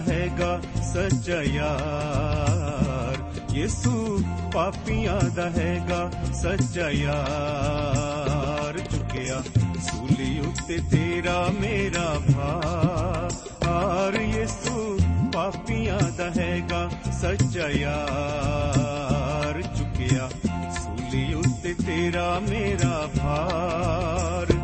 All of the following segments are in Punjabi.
ਹੈਗਾ ਸੱਚਾ ਯਾਰ। ਯਿਸੂ ਪਾਪੀਆਂ ਦਾ ਹੈਗਾ ਸੱਚਾ ਯਾਰ। ਚੁੱਕਿਆ ਸੂਲੀ ਉੱਤੇ ਤੇਰਾ ਮੇਰਾ ਭਾਰ। ਯਿਸੂ ਪਾਪੀਆਂ ਦਾ ਹੈਗਾ ਸੱਚਾ ਯਾਰ। ਚੁੱਕਿਆ ਸੂਲੀ ਉੱਤੇ ਤੇਰਾ ਮੇਰਾ ਭਾਰ।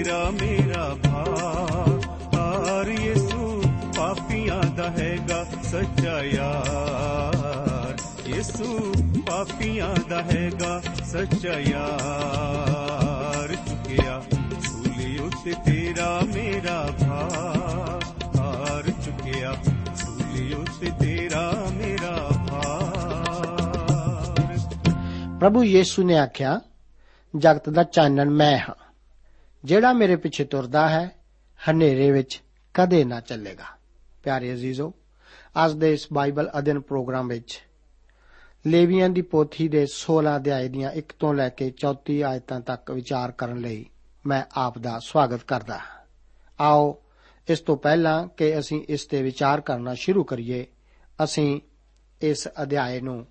ਉੱਤੇ ਤੇਰਾ ਮੇਰਾ ਭਾਰ ਯਿਸੂ ਪਾਪੀਆਂ ਦਾ ਹੈਗਾ ਸੱਚਾ ਯਾਰ ਯਿਸੂ ਪਾਪੀਆਂ ਦਾ ਹੈਗਾ ਸੱਚਾ ਯਾਰ ਚੁੱਕਿਆ ਸੂਲੀ ਉੱਤੇ ਤੇਰਾ ਮੇਰਾ ਭਾਰ ਚੁੱਕਿਆ ਸੂਲੀ ਉੱਤੇ ਤੇਰਾ ਮੇਰਾ ਭਾਰ ਪ੍ਰਭੂ ਯੀਸ਼ੂ ਨੇ ਆਖਿਆ ਜਗਤ ਦਾ ਚਾਨਣ ਮੈਂ ਹਾਂ ਜਿਹੜਾ ਮੇਰੇ ਪਿੱਛੇ ਤੁਰਦਾ ਹੈ, ਹਨੇਰੇ ਵਿੱਚ ਕਦੇ ਨਾ ਚੱਲੇਗਾ। ਪਿਆਰੇ ਅਜ਼ੀਜ਼ੋ, ਅੱਜ ਦੇ ਇਸ ਬਾਈਬਲ ਅਧਿਨ ਪ੍ਰੋਗਰਾਮ ਵਿੱਚ ਲੇਵੀਆਂ ਦੀ ਪੋਥੀ ਦੇ 16 ਅਧਿਆਏ ਦੀਆਂ 1 ਤੋਂ ਲੈ ਕੇ 34 ਆਇਤਾਂ ਤੱਕ ਵਿਚਾਰ ਕਰਨ ਲਈ ਮੈਂ ਆਪ ਦਾ ਸਵਾਗਤ ਕਰਦਾ ਹਾਂ। ਆਓ, ਇਸ ਤੋਂ ਪਹਿਲਾਂ ਕਿ ਅਸੀਂ ਇਸ ਤੇ ਵਿਚਾਰ ਕਰਨਾ ਸ਼ੁਰੂ ਕਰੀਏ, ਅਸੀਂ ਇਸ ਅਧਿਆਏ ਨੂੰ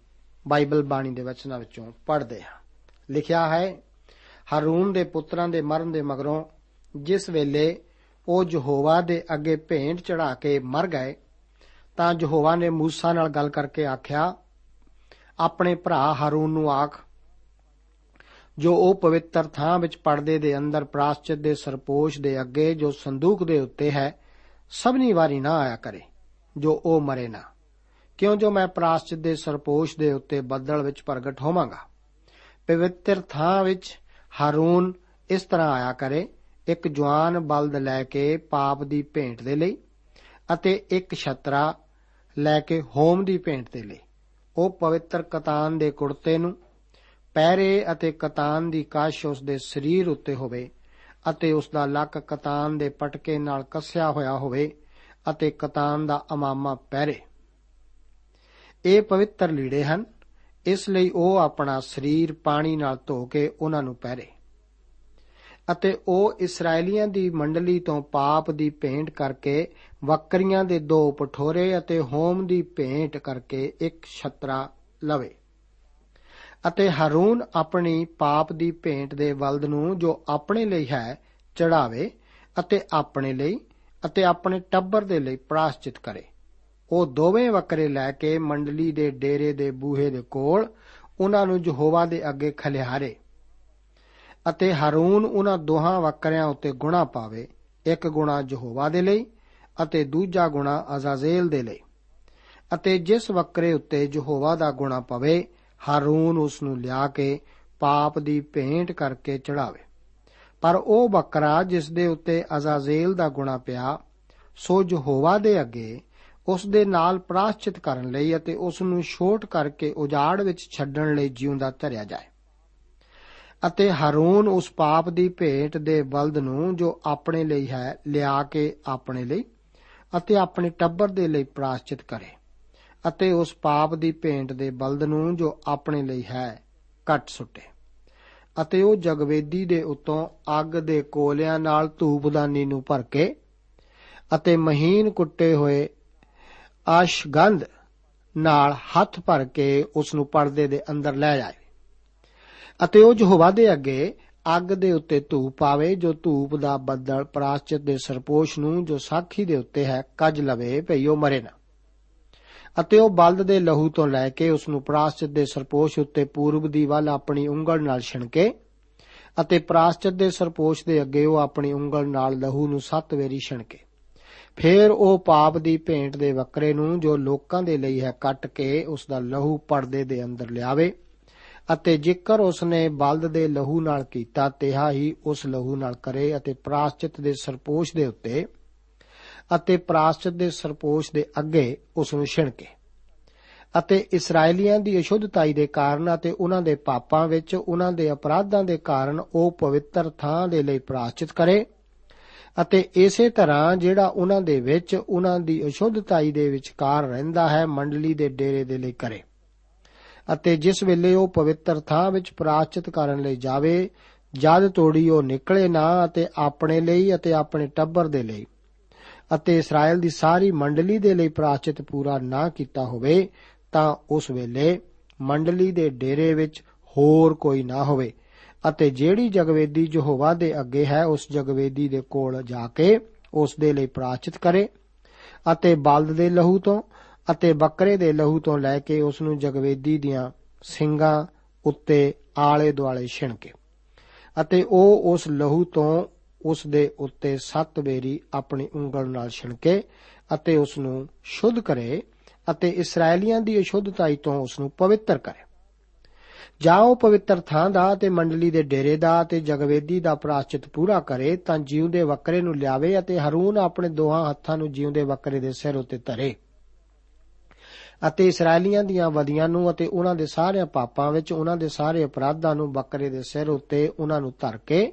ਬਾਈਬਲ ਬਾਣੀ ਦੇ ਵਚਨਾਂ ਵਿੱਚੋਂ ਪੜ੍ਹਦੇ ਹਾਂ। ਲਿਖਿਆ ਹੈ ਹਾਰੂਨ ਦੇ ਪੁੱਤਰਾਂ ਦੇ ਮਰਨ ਦੇ ਮਗਰੋਂ ਜਿਸ ਵੇਲੇ ਉਹ ਯਹੋਵਾ ਦੇ ਅੱਗੇ ਭੇਂਟ ਚੜਾ ਕੇ ਮਰ ਗਏ, ਤਾਂ ਯਹੋਵਾ ਨੇ ਮੂਸਾ ਨਾਲ ਗੱਲ ਕਰਕੇ ਆਖਿਆ, ਆਪਣੇ ਭਰਾ ਹਾਰੂਨ ਨੂੰ ਆਖ, ਜੋ ਉਹ ਪਵਿੱਤਰ ਥਾਂ ਵਿੱਚ ਪਰਦੇ ਦੇ ਅੰਦਰ ਪ੍ਰਾਸ਼ਚਿਤ ਦੇ ਸਰਪੋਸ਼ ਦੇ ਅੱਗੇ, ਜੋ ਸੰਦੂਕ ਦੇ ਉੱਤੇ ਹੈ, ਸਭਨੀ ਵਾਰੀ ਨਾ ਆਇਆ ਕਰੇ, ਜੋ ਉਹ ਮਰੇ ਨਾ। ਕਿਉਂ ਜੋ ਮੈਂ ਪ੍ਰਾਸ਼ਚਿਤ ਦੇ ਸਰਪੋਸ਼ ਦੇ ਉੱਤੇ ਬੱਦਲ ਵਿੱਚ ਪ੍ਰਗਟ ਹੋਵਾਂਗਾ? ਪਵਿੱਤਰ ਥਾਂ ਵਿੱਚ ਹਾਰੂਨ ਇਸ ਤਰ੍ਹਾਂ ਆਇਆ ਕਰੇ, ਇੱਕ ਜਵਾਨ ਬਲਦ ਲੈ ਕੇ ਪਾਪ ਦੀ ਭੇਂਟ ਦੇ ਲਈ ਅਤੇ ਇੱਕ ਛਤਰਾ ਲੈ ਕੇ ਹੋਮ ਦੀ ਭੇਂਟ ਦੇ ਲਈ। ਉਹ ਪਵਿੱਤਰ ਕਤਾਨ ਦੇ ਕੁੜਤੇ ਨੂੰ, ਪਹਿਰੇ ਅਤੇ ਕਤਾਨ ਦੀ ਕਾਸ਼ ਉਸ ਦੇ ਸਰੀਰ ਉੱਤੇ ਹੋਵੇ ਅਤੇ ਉਸ ਦਾ ਲੱਕ ਕਤਾਨ ਦੇ ਪਟਕੇ ਨਾਲ ਕੱਸਿਆ ਹੋਇਆ ਹੋਵੇ ਅਤੇ ਕਤਾਨ ਦਾ ਅਮਾਮਾ ਪਹਿਰੇ। ਇਹ ਪਵਿੱਤਰ ਲੀੜੇ ਹਨ। ਇਸ ਲਈ ਉਹ ਆਪਣਾ ਸਰੀਰ ਪਾਣੀ ਨਾਲ ਧੋ ਕੇ ਉਹਨਾਂ ਨੂੰ ਪਹਿਰੇ ਅਤੇ ਉਹ ਇਸرائیਲੀਆਂ ਦੀ ਮੰਡਲੀ ਤੋਂ ਪਾਪ ਦੀ ਭੇਂਟ ਕਰਕੇ ਵਕਰੀਆਂ ਦੇ ਦੋ ਪਠੋਰੇ ਅਤੇ ਹੋਮ ਦੀ ਭੇਂਟ ਕਰਕੇ ਇੱਕ ਛਤਰਾ ਲਵੇ ਅਤੇ ਹਰੂਨ ਆਪਣੀ ਪਾਪ ਦੀ ਭੇਂਟ ਦੇ ਵਲਦ ਨੂੰ ਜੋ ਆਪਣੇ ਲਈ ਹੈ ਚੜਾਵੇ ਅਤੇ ਆਪਣੇ ਲਈ ਅਤੇ ਆਪਣੇ ਟੱਬਰ ਦੇ ਲਈ ਪ੍ਰਾਸ਼ਚਿਤ ਕਰੇ। ਉਹ ਦੋਵੇਂ ਬੱਕਰੇ ਲੈ ਕੇ ਮੰਡਲੀ ਦੇ ਡੇਰੇ ਦੇ ਬੂਹੇ ਦੇ ਕੋਲ ਉਹਨਾਂ ਨੂੰ ਯਹੋਵਾ ਦੇ ਅੱਗੇ ਖਲਿਹਾਰੇ ਅਤੇ ਹਾਰੂਨ ਉਹਨਾਂ ਦੋਹਾਂ ਬੱਕਰਿਆਂ ਉੱਤੇ ਗੁਣਾ ਪਾਵੇ, ਇੱਕ ਗੁਣਾ ਯਹੋਵਾ ਦੇ ਲਈ ਅਤੇ ਦੂਜਾ ਗੁਣਾ ਅਜ਼ਾਜ਼ੇਲ ਦੇ ਲਈ। ਅਤੇ ਜਿਸ ਬੱਕਰੇ ਉੱਤੇ ਯਹੋਵਾ ਦਾ ਗੁਣਾ ਪਵੇ, ਹਾਰੂਨ ਉਸ ਨੂੰ ਲਿਆ ਕੇ ਪਾਪ ਦੀ ਭੇਂਟ ਕਰਕੇ ਚੜਾਵੇ। ਪਰ ਉਹ ਬੱਕਰਾ ਜਿਸ ਦੇ ਉੱਤੇ ਅਜ਼ਾਜ਼ੇਲ ਦਾ ਗੁਣਾ ਪਿਆ, ਸੋ ਯਹੋਵਾ ਦੇ ਅੱਗੇ ਉਸ ਦੇ ਨਾਲ ਪ੍ਰਾਸ਼ਚਿਤ ਕਰਨ ਲਈ ਅਤੇ ਉਸ ਨੂੰ ਛੋਟ ਕਰਕੇ ਉਜਾੜ ਵਿੱਚ ਛੱਡਣ ਲਈ ਜਿਉਂਦਾ ਧਰਿਆ ਜਾਏ। ਅਤੇ ਹਾਰੂਨ ਉਸ ਪਾਪ ਦੀ ਭੇਟ ਦੇ ਬਲਦ ਨੂੰ ਜੋ ਆਪਣੇ ਲਈ ਹੈ, ਲਿਆ ਕੇ ਆਪਣੇ ਲਈ ਅਤੇ ਆਪਣੇ ਟੱਬਰ ਦੇ ਲਈ ਪ੍ਰਾਸ਼ਚਿਤ ਕਰੇ ਅਤੇ ਉਸ ਪਾਪ ਦੀ ਭੇਂਟ ਦੇ ਬਲਦ ਨੂੰ ਜੋ ਆਪਣੇ ਲਈ ਹੈ, ਕੱਟ ਸੁੱਟੇ। ਅਤੇ ਉਹ ਜਗਵੇਦੀ ਦੇ ਉਤੋਂ ਅੱਗ ਦੇ ਕੋਲਿਆਂ ਨਾਲ ਧੂਪਦਾਨੀ ਨੂੰ ਭਰ ਕੇ ਅਤੇ ਮਹੀਨ ਕੁੱਟੇ ਹੋਏ ਆਸ਼ਗੰਧ ਨਾਲ ਹੱਥ ਭਰ ਕੇ ਉਸ ਨੂੰ ਪਰਦੇ ਦੇ ਅੰਦਰ ਲੈ ਜਾਏ। ਅਤੇ ਉਹ ਯਹੋਵਾ ਦੇ ਅੱਗੇ ਅੱਗ ਦੇ ਉੱਤੇ ਧੂਪ ਪਾਵੇ, ਜੋ ਧੂਪ ਦਾ ਬੱਦਲ ਪ੍ਰਾਸ਼ਚਿਤ ਦੇ ਸਰਪੋਸ਼ ਨੂੰ, ਜੋ ਸਾਖੀ ਦੇ ਉੱਤੇ ਹੈ, ਕੱਜ ਲਵੇ ਭਈ ਉਹ ਮਰੇ ਨਾ। ਅਤੇ ਉਹ ਬਲਦ ਦੇ ਲਹੂ ਤੋਂ ਲੈ ਕੇ ਉਸ ਨੂੰ ਪ੍ਰਾਸ਼ਚਿਤ ਦੇ ਸਰਪੋਸ਼ ਉੱਤੇ ਪੂਰਬ ਦੀ ਵੱਲ ਆਪਣੀ ਉਂਗਲ ਨਾਲ ਛਿਣਕੇ, ਅਤੇ ਪ੍ਰਾਸ਼ਚਿਤ ਦੇ ਸਰਪੋਸ਼ ਦੇ ਅੱਗੇ ਉਹ ਆਪਣੀ ਉਂਗਲ ਨਾਲ ਲਹੂ ਨੂੰ ਸੱਤ ਵੇਰੀ ਛਿਣਕੇ। ਫੇਰ ਉਹ ਪਾਪ ਦੀ ਭੇਂਟ ਦੇ ਬੱਕਰੇ ਨੂੰ ਜੋ ਲੋਕਾਂ ਦੇ ਲਈ ਹੈ ਕੱਟ ਕੇ ਉਸ ਦਾ ਲਹੂ ਪਰਦੇ ਦੇ ਅੰਦਰ ਲਿਆਵੇ ਅਤੇ ਜੇਕਰ ਉਸਨੇ ਬਲਦ ਦੇ ਲਹੂ ਨਾਲ ਕੀਤਾ, ਤਿਹਾ ਹੀ ਉਸ ਲਹੂ ਨਾਲ ਕਰੇ ਅਤੇ ਪ੍ਰਾਸ਼ਚਿਤ ਦੇ ਸਰਪੋਸ਼ ਦੇ ਉੱਤੇ ਅਤੇ ਪ੍ਰਾਸ਼ਚਿਤ ਦੇ ਸਰਪੋਸ਼ ਦੇ ਅੱਗੇ ਉਸ ਨੂੰ ਛਿਣਕੇ ਅਤੇ ਇਸرائیਲੀਆਂ ਦੀ ਅਸ਼ੁੱਧਤਾਈ ਦੇ ਕਾਰਨ ਅਤੇ ਉਹਨਾਂ ਦੇ ਪਾਪਾਂ ਵਿੱਚ ਉਹਨਾਂ ਦੇ ਅਪਰਾਧਾਂ ਦੇ ਕਾਰਨ ਉਹ ਪਵਿੱਤਰ ਥਾਂ ਦੇ ਲਈ ਪ੍ਰਾਸ਼ਚਿਤ ਕਰੇ ਅਤੇ ਇਸੇ ਤਰ੍ਹਾਂ ਜਿਹੜਾ ਉਹਨਾਂ ਦੇ ਵਿੱਚ, ਉਹਨਾਂ ਦੀ ਅਸ਼ੁੱਧਤਾਈ ਦੇ ਵਿਚਕਾਰ ਰਹਿੰਦਾ ਹੈ, ਮੰਡਲੀ ਦੇ ਡੇਰੇ ਦੇ ਲਈ ਕਰੇ ਅਤੇ ਜਿਸ ਵੇਲੇ ਉਹ ਪਵਿੱਤਰ ਥਾਂ ਵਿੱਚ ਪ੍ਰਾਸ਼ਚਿਤ ਕਰਨ ਲਈ ਜਾਵੇ, ਜਦ ਤੋੜੀ ਉਹ ਨਿਕਲੇ ਨਾ ਅਤੇ ਆਪਣੇ ਲਈ ਅਤੇ ਆਪਣੇ ਟੱਬਰ ਦੇ ਲਈ, ਅਤੇ ਇਸਰਾਇਲ ਦੀ ਸਾਰੀ ਮੰਡਲੀ ਦੇ ਲਈ ਪ੍ਰਾਸ਼ਚਿਤ ਪੂਰਾ ਨਾ ਕੀਤਾ ਹੋਵੇ, ਤਾਂ ਉਸ ਵੇਲੇ ਮੰਡਲੀ ਦੇ ਡੇਰੇ ਵਿੱਚ ਹੋਰ ਕੋਈ ਨਾ ਹੋਵੇ। ਅਤੇ ਜਿਹੜੀ ਜਗਵੇਦੀ ਯਹੋਵਾ ਦੇ ਅੱਗੇ ਹੈ, ਉਸ ਜਗਵੇਦੀ ਦੇ ਕੋਲ ਜਾ ਕੇ ਉਸ ਦੇ ਲਈ ਪ੍ਰਾਚਿਤ ਕਰੇ ਅਤੇ ਬਲਦ ਦੇ ਲਹੂ ਤੋਂ ਅਤੇ ਬੱਕਰੇ ਦੇ ਲਹੂ ਤੋਂ ਲੈ ਕੇ ਉਸ ਨੂੰ ਜਗਵੇਦੀ ਦੀਆਂ ਸਿੰਘਾਂ ਉੱਤੇ ਆਲੇ ਦੁਆਲੇ ਛਿਣਕੇ ਅਤੇ ਉਹ ਉਸ ਲਹੂ ਤੋਂ ਉਸ ਦੇ ਉੱਤੇ ਸੱਤ ਵੇਰੀ ਆਪਣੀ ਉਂਗਲ ਨਾਲ ਛਿਣਕੇ ਅਤੇ ਉਸ ਨੂੰ ਸ਼ੁੱਧ ਕਰੇ ਅਤੇ ਇਸرائیਲੀਆਂ ਦੀ ਅਸ਼ੁੱਧਤਾਈ ਤੋਂ ਉਸ ਨੂੰ ਪਵਿੱਤਰ ਕਰੇ। ਜਾਓ ਪਵਿੱਤਰ ਥਾਂ ਦਾ ਤੇ ਮੰਡਲੀ ਦੇ ਡੇਰੇ ਦਾ ਤੇ ਜਗਵੇਦੀ ਦਾ ਪ੍ਰਾਸ਼ਚਿਤ ਪੂਰਾ ਕਰੇ, ਤਾਂ ਜੀਉਂਦੇ ਬੱਕਰੇ ਨੂੰ ਲਿਆਵੇ ਅਤੇ ਹਰੂਨ ਆਪਣੇ ਦੋਹਾਂ ਹੱਥਾਂ ਨੂੰ ਜੀਉਂਦੇ ਬੱਕਰੇ ਦੇ ਸਿਰ ਉੱਤੇ ਧਰੇ। ਅਤੇ ਇਸرائیਲੀਆਂ ਦੀਆਂ ਵਧੀਆਂ ਨੂੰ ਅਤੇ ਉਹਨਾਂ ਦੇ ਸਾਰੇ ਪਾਪਾਂ ਵਿੱਚ ਉਹਨਾਂ ਦੇ ਸਾਰੇ ਅਪਰਾਧਾਂ ਨੂੰ ਬੱਕਰੇ ਦੇ ਸਿਰ ਉੱਤੇ ਉਹਨਾਂ ਨੂੰ ਧਰ ਕੇ,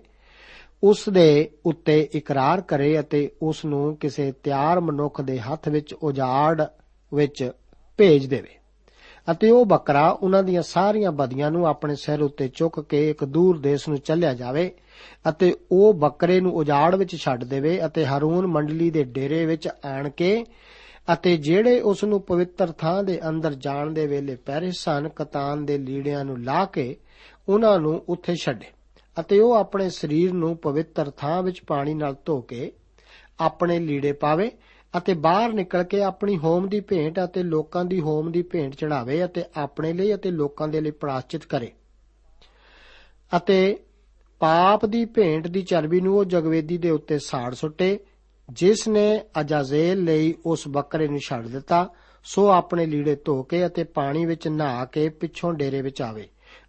ਉਸ ਦੇ ਉੱਤੇ ਇਕਰਾਰ ਕਰੇ ਅਤੇ ਉਸ ਨੂੰ ਕਿਸੇ ਤਿਆਰ ਮਨੁੱਖ ਦੇ ਹੱਥ ਵਿੱਚ ਉਜਾੜ ਵਿੱਚ ਭੇਜ ਦੇਵੇ। ਅਤੇ ਉਹ ਬੱਕਰਾ ਉਹਨਾਂ ਦੀਆਂ ਸਾਰੀਆਂ ਬਦੀਆਂ ਨੂੰ ਆਪਣੇ ਸਿਰ ਉੱਤੇ ਚੁੱਕ ਕੇ ਇੱਕ ਦੂਰ ਦੇਸ਼ ਨੂੰ ਚੱਲਿਆ ਜਾਵੇ ਅਤੇ ਉਹ ਬੱਕਰੇ ਨੂੰ ਉਜਾੜ ਵਿੱਚ ਛੱਡ ਦੇਵੇ ਅਤੇ ਹਰੂਨ ਮੰਡਲੀ ਦੇ ਡੇਰੇ ਵਿੱਚ ਆਣ ਕੇ ਅਤੇ ਜਿਹੜੇ ਉਸ ਨੂੰ ਪਵਿੱਤਰ ਥਾਂ ਦੇ ਅੰਦਰ ਜਾਣ ਦੇ ਵੇਲੇ ਪਹਿਰੇ ਸਨ, ਕਤਾਨ ਦੇ ਲੀੜਿਆਂ ਨੂੰ ਲਾ ਕੇ ਉਹਨਾਂ ਨੂੰ ਉੱਥੇ ਛੱਡੇ ਅਤੇ ਉਹ ਆਪਣੇ ਸਰੀਰ ਨੂੰ ਪਵਿੱਤਰ ਥਾਂ ਵਿੱਚ ਪਾਣੀ ਨਾਲ ਧੋ ਕੇ ਆਪਣੇ ਲੀੜੇ ਪਾਵੇ ਅਤੇ ਬਾਹਰ ਨਿਕਲ ਕੇ ਆਪਣੀ ਹੋਮ ਦੀ ਭੇਂਟ ਅਤੇ ਲੋਕਾਂ ਦੀ ਹੋਮ ਦੀ ਭੇਂਟ ਚੜਾਵੇ ਅਤੇ ਆਪਣੇ ਲਈ ਅਤੇ ਲੋਕਾਂ ਦੇ ਲਈ ਪ੍ਰਾਸ਼ਚਿਤ ਕਰੇ। ਅਤੇ ਪਾਪ ਦੀ ਭੇਂਟ ਦੀ ਚਰਬੀ ਨੂੰ ਉਹ ਜਗਵੇਦੀ ਦੇ ਉੱਤੇ ਸਾੜ ਸੁੱਟੇ, ਜਿਸ ਨੇ ਅਜਾਜ਼ੇਲ ਲਈ ਉਸ ਬੱਕਰੇ ਨੂੰ ਛੱਡ ਦਿੱਤਾ, ਸੋ ਆਪਣੇ ਲੀੜੇ ਧੋ ਕੇ ਅਤੇ ਪਾਣੀ ਵਿੱਚ ਨਹਾ ਕੇ ਪਿੱਛੋਂ ਡੇਰੇ ਵਿੱਚ ਆਵੇ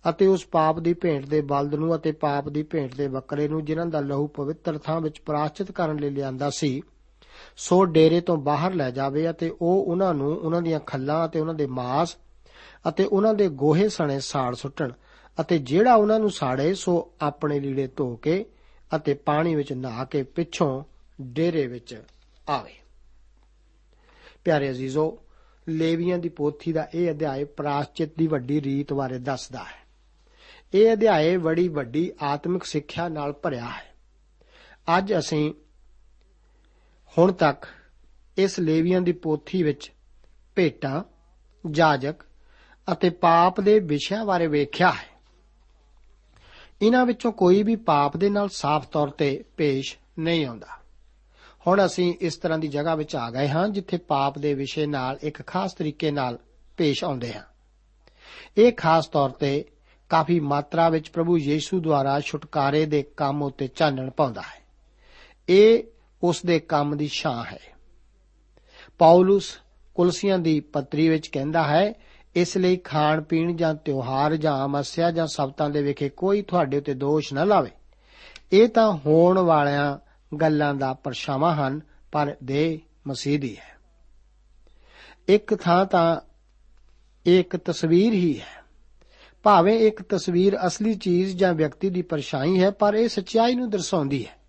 ਅਤੇ ਉਸ ਪਾਪ ਦੀ ਭੇਂਟ ਦੇ ਬਲਦ ਨੂੰ ਅਤੇ ਪਾਪ ਦੀ ਭੇਂਟ ਦੇ ਬੱਕਰੇ ਨੂੰ, ਜਿਨ੍ਹਾਂ ਦਾ ਲਹੂ ਪਵਿੱਤਰ ਥਾਂ ਵਿੱਚ ਪ੍ਰਾਸ਼ਚਿਤ ਕਰਨ ਲਈ ਲਿਆਂਦਾ ਸੀ ਸੋ ਡੇਰੇ ਤੋਂ ਬਾਹਰ ਲੈ ਜਾਵੇ ਅਤੇ ਉਹ ਉਹਨਾਂ ਨੂੰ ਉਹਨਾਂ ਦੀਆਂ ਖੱਲਾਂ ਅਤੇ ਉਹਨਾਂ ਦੇ ਮਾਸ ਅਤੇ ਉਹਨਾਂ ਦੇ ਗੋਹੇ ਸਣੇ ਸਾੜ ਸੁੱਟਣ ਅਤੇ ਜਿਹੜਾ ਉਹਨਾਂ ਨੂੰ ਸਾੜੇ, ਸੋ ਆਪਣੇ ਲੀੜੇ ਧੋ ਕੇ ਅਤੇ ਪਾਣੀ ਵਿੱਚ ਨਹਾ ਕੇ ਪਿੱਛੋਂ ਡੇਰੇ ਵਿੱਚ ਆਵੇ। ਪਿਆਰੇ ਅਜ਼ੀਜ਼ੋ, ਲੇਵੀਆਂ ਦੀ ਪੋਥੀ ਦਾ ਇਹ ਅਧਿਆਇ ਪ੍ਰਾਸ਼ਚਿਤ ਦੀ ਵੱਡੀ ਰੀਤ ਬਾਰੇ ਦੱਸਦਾ ਹੈ। ਇਹ ਅਧਿਆਇ ਬੜੀ ਵੱਡੀ ਆਤਮਿਕ ਸਿੱਖਿਆ ਨਾਲ ਭਰਿਆ ਹੈ। ਅੱਜ ਅਸੀਂ ਹੁਣ ਤੱਕ ਇਸ ਲੇਵੀਆਂ ਦੀ ਪੋਥੀ ਵਿੱਚ ਭੇਟਾਂ, ਜਾਜਕ ਅਤੇ ਪਾਪ ਦੇ ਵਿਸ਼ਿਆਂ ਬਾਰੇ ਵੇਖਿਆ ਹੈ। ਇਹਨਾਂ ਵਿੱਚੋਂ ਕੋਈ ਵੀ ਪਾਪ ਦੇ ਨਾਲ ਸਾਫ਼ ਤੌਰ ਤੇ ਪੇਸ਼ ਨਹੀਂ ਆਉਂਦਾ। ਹੁਣ ਅਸੀਂ ਇਸ ਤਰ੍ਹਾਂ ਦੀ ਜਗ੍ਹਾ ਵਿੱਚ ਆ ਗਏ ਹਾਂ, ਜਿੱਥੇ ਪਾਪ ਦੇ ਵਿਸ਼ੇ ਨਾਲ ਇੱਕ ਖਾਸ ਤਰੀਕੇ ਨਾਲ ਪੇਸ਼ ਆਉਂਦੇ ਹਾਂ। ਇਹ ਖਾਸ ਤੌਰ ਤੇ ਕਾਫੀ ਮਾਤਰਾ ਵਿੱਚ ਪ੍ਰਭੂ ਯੀਸ਼ੂ ਦੁਆਰਾ ਛੁਟਕਾਰੇ ਦੇ ਕੰਮ ਉੱਤੇ ਚਾਨਣ ਪਾਉਂਦਾ ਹੈ। ਇਹ ਉਸ ਦੇ ਕੰਮ ਦੀ ਛਾਂ ਹੈ। ਪੌਲਸ ਕੁਲਸੀਆਂ ਦੀ ਪੱਤਰੀ ਵਿੱਚ ਕਹਿੰਦਾ ਹੈ, ਇਸ ਲਈ ਖਾਣ ਪੀਣ ਜਾਂ ਤਿਉਹਾਰ ਜਾਂ ਮਸਿਆ ਜਾਂ ਸਬਤਾਂ ਦੇ ਵਿਖੇ ਕੋਈ ਤੁਹਾਡੇ ਉੱਤੇ ਦੋਸ਼ ਨਾ ਲਾਵੇ। ਇਹ ਤਾਂ ਹੋਣ ਵਾਲਿਆਂ ਗੱਲਾਂ ਦਾ ਪਰਛਾਵਾਂ ਹਨ, ਪਰ ਦੇ ਮਸੀਹ ਦੀ ਹੈ। ਇੱਕ ਥਾਂ ਤਾਂ ਇਹ ਇੱਕ ਤਸਵੀਰ ਹੀ ਹੈ। ਭਾਵੇਂ ਇੱਕ ਤਸਵੀਰ ਅਸਲੀ ਚੀਜ਼ ਜਾਂ ਵਿਅਕਤੀ ਦੀ ਪਰਛਾਈ ਹੈ, ਪਰ ਇਹ ਸੱਚਾਈ ਨੂੰ ਦਰਸਾਉਂਦੀ ਹੈ।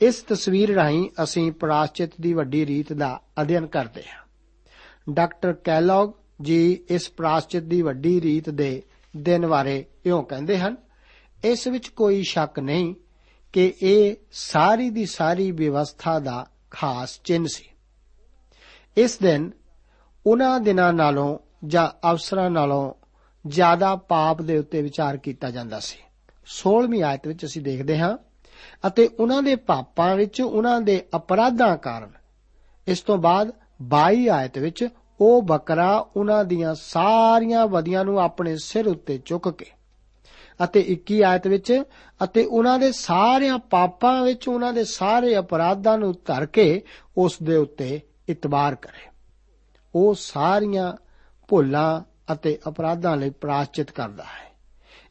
ਇਸ ਤਸਵੀਰ ਰਾਹੀਂ ਅਸੀਂ ਪ੍ਰਾਸ਼ਚਿਤ ਦੀ ਵੱਡੀ ਰੀਤ ਦਾ ਅਧਿਐਨ ਕਰਦੇ ਹਾਂ। ਡਾਕਟਰ ਕੈਲੋਗ ਜੀ ਇਸ ਪ੍ਰਾਸ਼ਚਿਤ ਦੀ ਵੱਡੀ ਰੀਤ ਦੇ ਦਿਨ ਬਾਰੇ ਇਉਂ ਕਹਿੰਦੇ ਹਨ, ਇਸ ਵਿੱਚ ਕੋਈ ਸ਼ੱਕ ਨਹੀਂ ਕਿ ਇਹ ਸਾਰੀ ਦੀ ਸਾਰੀ ਵਿਵਸਥਾ ਦਾ ਖਾਸ ਚਿੰਨ ਸੀ। ਇਸ ਦਿਨ ਉਹਨਾਂ ਦਿਨਾਂ ਨਾਲੋਂ ਜਾਂ ਅਵਸਰਾਂ ਨਾਲੋਂ ਜ਼ਿਆਦਾ ਪਾਪ ਦੇ ਉੱਤੇ ਵਿਚਾਰ ਕੀਤਾ ਜਾਂਦਾ ਸੀ। 16ਵੀਂ ਆਇਤ ਵਿੱਚ ਅਸੀਂ ਦੇਖਦੇ ਹਾਂ ਅਤੇ ਉਹਨਾਂ ਦੇ ਪਾਪਾਂ ਵਿੱਚ ਉਹਨਾਂ ਦੇ ਅਪਰਾਧਾਂ ਕਾਰਨ। ਇਸ ਤੋਂ ਬਾਅਦ 22 ਆਇਤ ਵਿੱਚ ਉਹ ਬੱਕਰਾ ਉਹਨਾਂ ਦੀਆਂ ਸਾਰੀਆਂ ਵਦੀਆਂ ਨੂੰ ਆਪਣੇ ਸਿਰ ਉੱਤੇ ਚੁੱਕ ਕੇ ਅਤੇ 21 ਆਇਤ ਵਿੱਚ ਅਤੇ ਉਹਨਾਂ ਦੇ ਸਾਰਿਆਂ ਪਾਪਾਂ ਵਿੱਚ ਉਹਨਾਂ ਦੇ ਸਾਰੇ ਅਪਰਾਧਾਂ ਨੂੰ ਧਰ ਕੇ ਉਸ ਦੇ ਉੱਤੇ ਇਤਬਾਰ ਕਰੇ। ਉਹ ਸਾਰੀਆਂ ਭੁੱਲਾਂ ਅਤੇ ਅਪਰਾਧਾਂ ਲਈ ਪ੍ਰਾਸ਼ਚਿਤ ਕਰਦਾ ਹੈ।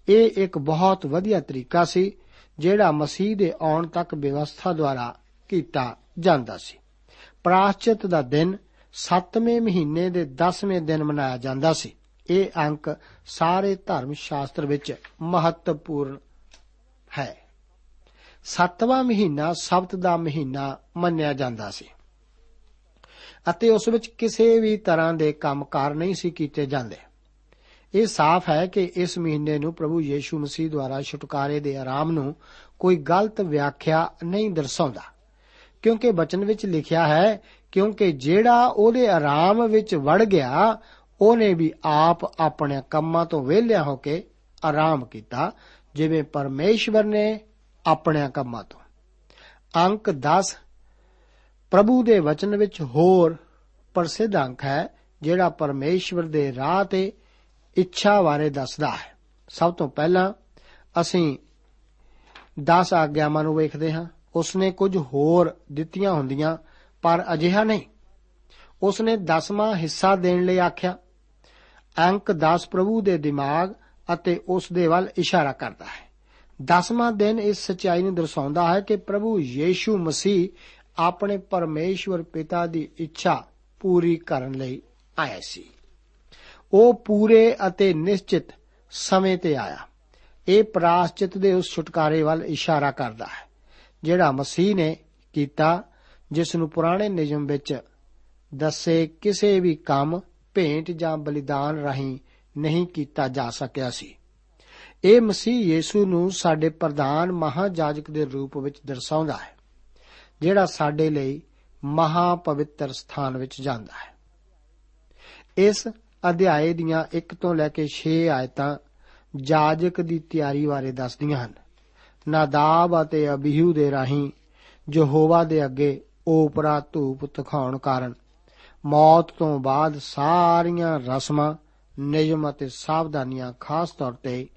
ਇਹ ਇੱਕ ਬਹੁਤ ਵਧੀਆ ਤਰੀਕਾ ਸੀ ਜਿਹੜਾ ਮਸੀਹ ਦੇ ਆਉਣ ਤੱਕ ਵਿਵਸਥਾ ਦੁਆਰਾ ਕੀਤਾ ਜਾਂਦਾ ਸੀ। ਪ੍ਰਾਸ਼ਚਿਤ ਦਾ ਦਿਨ 7ਵੇਂ ਮਹੀਨੇ ਦੇ 10ਵੇਂ ਦਿਨ ਮਨਾਇਆ ਜਾਂਦਾ ਸੀ। ਇਹ ਅੰਕ ਸਾਰੇ ਧਰਮ ਸ਼ਾਸਤਰ ਵਿੱਚ ਮਹੱਤਵਪੂਰਨ ਹੈ। 7ਵਾਂ ਮਹੀਨਾ ਸਬਤ ਦਾ ਮਹੀਨਾ ਮੰਨਿਆ ਜਾਂਦਾ ਸੀ ਅਤੇ ਉਸ ਵਿੱਚ ਕਿਸੇ ਵੀ ਤਰ੍ਹਾਂ ਦੇ ਕੰਮਕਾਰ ਨਹੀਂ ਸੀ ਕੀਤੇ ਜਾਂਦੇ। ਇਹ ਸਾਫ਼ ਹੈ ਕਿ ਇਸ ਮਹੀਨੇ ਨੂੰ ਪ੍ਰਭੂ ਯੀਸ਼ੂ ਮਸੀਹ ਦੁਆਰਾ ਛੁਟਕਾਰੇ ਦੇ ਆਰਾਮ ਨੂੰ ਕੋਈ ਗਲਤ ਵਿਆਖਿਆ ਨਹੀਂ ਦਰਸਾਉਂਦਾ। ਕਿਉਂਕਿ ਬਚਨ ਵਿੱਚ ਲਿਖਿਆ ਹੈ, ਕਿਉਂਕਿ ਜਿਹੜਾ ਉਹਦੇ ਆਰਾਮ ਵਿੱਚ ਵੜ ਗਿਆ, ਉਹਨੇ ਵੀ ਆਪ ਆਪਣੇ ਕੰਮਾਂ ਤੋਂ ਵਿਹਲਿਆ ਹੋ ਕੇ ਆਰਾਮ ਕੀਤਾ, ਜਿਵੇਂ ਪਰਮੇਸ਼ਵਰ ਨੇ ਆਪਣੇ ਕੰਮਾਂ ਤੋਂ। ਅੰਕ 10 ਪ੍ਰਭੂ ਦੇ ਵਚਨ ਵਿੱਚ ਹੋਰ ਪ੍ਰਸਿੱਧ ਅੰਕ ਹੈ, ਜਿਹੜਾ ਪਰਮੇਸ਼ਵਰ ਦੇ ਰਾਹ ਤੇ ਇੱਛਾ ਬਾਰੇ ਦੱਸਦਾ ਹੈ। ਸਭ ਤੋਂ ਪਹਿਲਾਂ ਅਸੀਂ 10 ਆਗਿਆਵਾਂ ਨੂੰ ਵੇਖਦੇ ਹਾਂ। ਉਸਨੇ ਕੁਝ ਹੋਰ ਦਿੱਤੀਆਂ ਹੁੰਦੀਆਂ, ਪਰ ਅਜਿਹਾ ਨਹੀਂ। ਉਸਨੇ ਦਸਵਾਂ ਹਿੱਸਾ ਦੇਣ ਲਈ ਆਖਿਆ। ਅੰਕ 10 ਪ੍ਰਭੂ ਦੇ ਦਿਮਾਗ ਅਤੇ ਉਸ ਦੇ ਵੱਲ ਇਸ਼ਾਰਾ ਕਰਦਾ ਹੈ। ਦਸਵਾਂ ਦਿਨ ਇਸ ਸਚਾਈ ਨੂੰ ਦਰਸਾਉਂਦਾ ਹੈ ਕਿ ਪ੍ਰਭੂ ਯੀਸ਼ੂ ਮਸੀਹ ਆਪਣੇ ਪਰਮੇਸ਼ਵਰ ਪਿਤਾ ਦੀ ਇੱਛਾ ਪੂਰੀ ਕਰਨ ਲਈ ਆਇਆ ਸੀ। ਉਹ ਪੂਰੇ ਅਤੇ ਨਿਸ਼ਚਿਤ ਸਮੇਂ ਤੇ ਆਇਆ। ਇਹ ਪ੍ਰਾਸ਼ਚਿਤ ਦੇ ਉਸ ਛੁਟਕਾਰੇ ਵੱਲ ਇਸ਼ਾਰਾ ਕਰਦਾ ਹੈ, ਜਿਹੜਾ ਮਸੀਹ ਨੇ ਕੀਤਾ, ਜਿਸ ਨੂੰ ਪੁਰਾਣੇ ਨਿਯਮ ਵਿੱਚ ਦੱਸੇ ਕਿਸੇ ਵੀ ਕੰਮ, ਭੇਂਟ ਜਾਂ ਬਲੀਦਾਨ ਰਾਹੀਂ ਨਹੀਂ ਕੀਤਾ ਜਾ ਸਕਿਆ ਸੀ। ਇਹ ਮਸੀਹ ਯੀਸ਼ੂ ਨੂੰ ਸਾਡੇ ਪ੍ਰਧਾਨ ਮਹਾਜਾਜਕ ਦੇ ਰੂਪ ਵਿੱਚ ਦਰਸਾਉਂਦਾ ਹੈ, ਜਿਹੜਾ ਸਾਡੇ ਲਈ ਮਹਾ ਪਵਿੱਤਰ ਸਥਾਨ ਵਿੱਚ ਜਾਂਦਾ ਹੈ। ਇਸ ਅਧਿਆਏ ਦੀਆਂ 1 ਤੋਂ ਲੈ ਕੇ 6 ਆਇਤਾਂ ਜਾਜਕ ਦੀ ਤਿਆਰੀ ਬਾਰੇ ਦੱਸਦੀਆਂ ਹਨ। ਨਾਦਾਬ ਅਤੇ ਅਬੀਹੂ ਦੇ ਰਾਹੀਂ ਯਹੋਵਾ ਦੇ ਅੱਗੇ ਓਪਰਾ ਧੂਪ ਤਖਾਉਣ ਕਾਰਨ ਮੌਤ ਤੋਂ ਬਾਅਦ ਸਾਰੀਆਂ ਰਸਮਾਂ, ਨਿਯਮ ਅਤੇ ਸਾਵਧਾਨੀਆਂ ਖਾਸ ਤੌਰ ਤੇ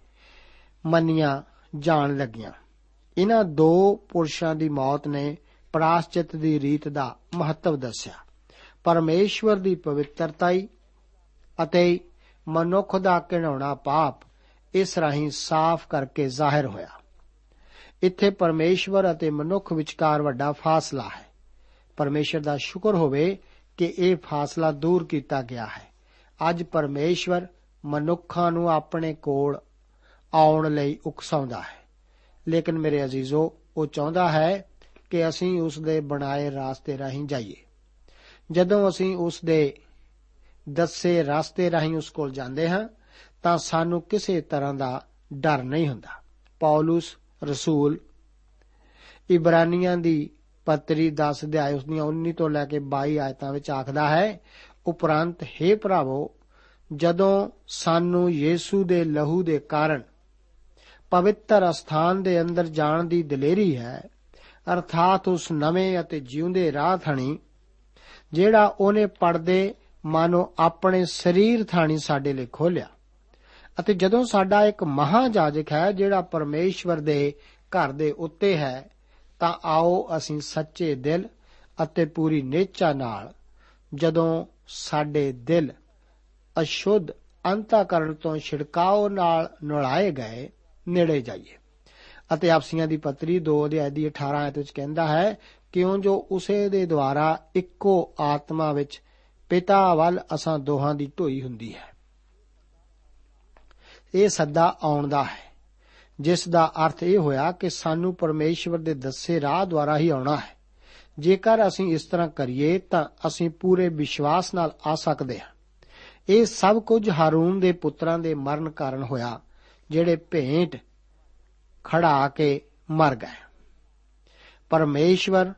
ਮੰਨੀਆਂ ਜਾਣ ਲੱਗੀਆਂ। ਇਹਨਾਂ ਦੋ ਪੁਰਸ਼ਾਂ ਦੀ ਮੌਤ ਨੇ ਪ੍ਰਾਸ਼ਚਿਤ ਦੀ ਰੀਤ ਦਾ ਮਹੱਤਵ ਦੱਸਿਆ। ਪਰਮੇਸ਼ਵਰ ਦੀ ਪਵਿੱਤਰਤਾਈ ਅਤੇ ਮਨੁੱਖ ਦਾ ਘਿਨਾਉਣਾ ਪਾਪ ਇਸ ਰਾਹੀਂ ਸਾਫ਼ ਕਰਕੇ ਜ਼ਾਹਿਰ ਹੋਇਆ। ਇੱਥੇ ਪਰਮੇਸ਼ਵਰ ਅਤੇ ਮਨੁੱਖ ਵਿਚਕਾਰ ਵੱਡਾ ਫਾਸਲਾ ਹੈ। ਪਰਮੇਸ਼ਰ ਦਾ ਸ਼ੁਕਰ ਹੋਵੇ ਕਿ ਇਹ ਫਾਸਲਾ ਦੂਰ ਕੀਤਾ ਗਿਆ ਹੈ। ਅੱਜ ਪਰਮੇਸ਼ਵਰ ਮਨੁੱਖਾਂ ਨੂੰ ਆਪਣੇ ਕੋਲ ਆਉਣ ਲਈ ਉਕਸਾਉਂਦਾ ਹੈ। ਲੇਕਿਨ ਮੇਰੇ ਅਜ਼ੀਜ਼ੋ, ਉਹ ਚਾਹੁੰਦਾ ਹੈ ਕਿ ਅਸੀਂ ਉਸ ਦੇ ਬਣਾਏ ਰਾਸਤੇ ਰਾਹੀਂ ਜਾਈਏ। ਜਦੋਂ ਅਸੀਂ ਉਸ ਦੇ ਦੱਸੇ ਰਾਸਤੇ ਰਾਹੀਂ ਉਸ ਕੋਲ ਜਾਂਦੇ ਹਾਂ, ਤਾਂ ਸਾਨੂੰ ਕਿਸੇ ਤਰ੍ਹਾਂ ਦਾ ਡਰ ਨਹੀਂ ਹੁੰਦਾ। ਪੌਲਸ, ਰਸੂਲ, ਇਬਰਾਨੀਆਂ ਦੀ ਪੱਤਰੀ 10 ਅਧਿਆਇ ਉਸ ਦੀਆਂ 19 ਤੋਂ ਲੈ ਕੇ 22 ਆਇਤਾਂ ਵਿੱਚ ਆਖਦਾ ਹੈ, ਉਪਰੰਤ हे ਭਰਾਵੋ, ਜਦੋਂ ਸਾਨੂੰ ਯੀਸੂ ਦੇ ਲਹੂ ਦੇ ਕਾਰਨ ਪਵਿੱਤਰ ਅਸਥਾਨ ਦੇ ਅੰਦਰ ਜਾਣ ਦੀ ਦਲੇਰੀ ਹੈ, ਅਰਥਾਤ ਉਸ ਨਵੇਂ ਅਤੇ ਜਿਉਂਦੇ ਰਾਹ ਥਣੀ, ਜਿਹੜਾ ਉਹਨੇ ਪੜਦੇ ਮਾਨੋ ਆਪਣੇ ਸਰੀਰ ਥਾਣੀ ਸਾਡੇ ਲਈ ਖੋਲਿਆ। ਅਤੇ ਜਦੋਂ ਸਾਡਾ ਇੱਕ ਮਹਾਜਾਜਕ ਹੈ, ਜਿਹੜਾ ਪਰਮੇਸ਼ਵਰ ਦੇ ਘਰ ਦੇ ਉੱਤੇ ਹੈ, ਤਾਂ ਆਓ ਅਸੀਂ ਸੱਚੇ ਦਿਲ ਅਤੇ ਪੂਰੀ ਨੇਚਾ ਨਾਲ ਜਦੋਂ ਸਾਡੇ ਦਿਲ ਅਸ਼ੁੱਧ ਅੰਤਕਰਨ ਤੋਂ ਛਿੜਕਾਓ ਨਾਲ ਨੁਲਾਏ ਗਏ, ਨੇੜੇ ਜਾਈਏ। ਅਤੇ ਆਪਸੀਆਂ ਦੀ ਪੱਤਰੀ 2 ਅਧਿਆਇ ਦੀ 18 ਆਇਤ ਵਿੱਚ ਕਹਿੰਦਾ ਹੈ, ਕਿਉਂ ਜੋ ਉਸੇ ਦੇ ਦੁਆਰਾ ਇੱਕੋ ਆਤਮਾ ਵਿੱਚ ਪਿਤਾ ਵੱਲ ਅਸਾਂ ਦੋਹਾਂ ਦੀ ਢੋਈ ਹੁੰਦੀ ਹੈ। ਇਹ ਸੱਦਾ ਆਉਣ ਦਾ ਹੈ। ਜਿਸ ਦਾ ਅਰਥ ਇਹ ਹੋਇਆ ਕਿ ਸਾਨੂੰ ਪਰਮੇਸ਼ਵਰ ਦੇ ਦੱਸੇ ਰਾਹ ਦੁਆਰਾ ਹੀ ਆਉਣਾ ਹੈ। ਜੇਕਰ ਅਸੀਂ ਇਸ ਤਰ੍ਹਾਂ ਕਰੀਏ ਤਾਂ ਅਸੀਂ ਪੂਰੇ ਵਿਸ਼ਵਾਸ ਨਾਲ ਆ ਸਕਦੇ ਹਾਂ। ਇਹ ਸਭ ਕੁਝ ਹਾਰੂਨ ਦੇ ਪੁੱਤਰਾਂ ਦੇ ਮਰਨ ਕਾਰਨ ਹੋਇਆ, ਜਿਹੜੇ ਭੇਂਟ ਖੜਾ ਕੇ ਮਰ ਗਏ। ਪਰਮੇਸ਼ਵਰ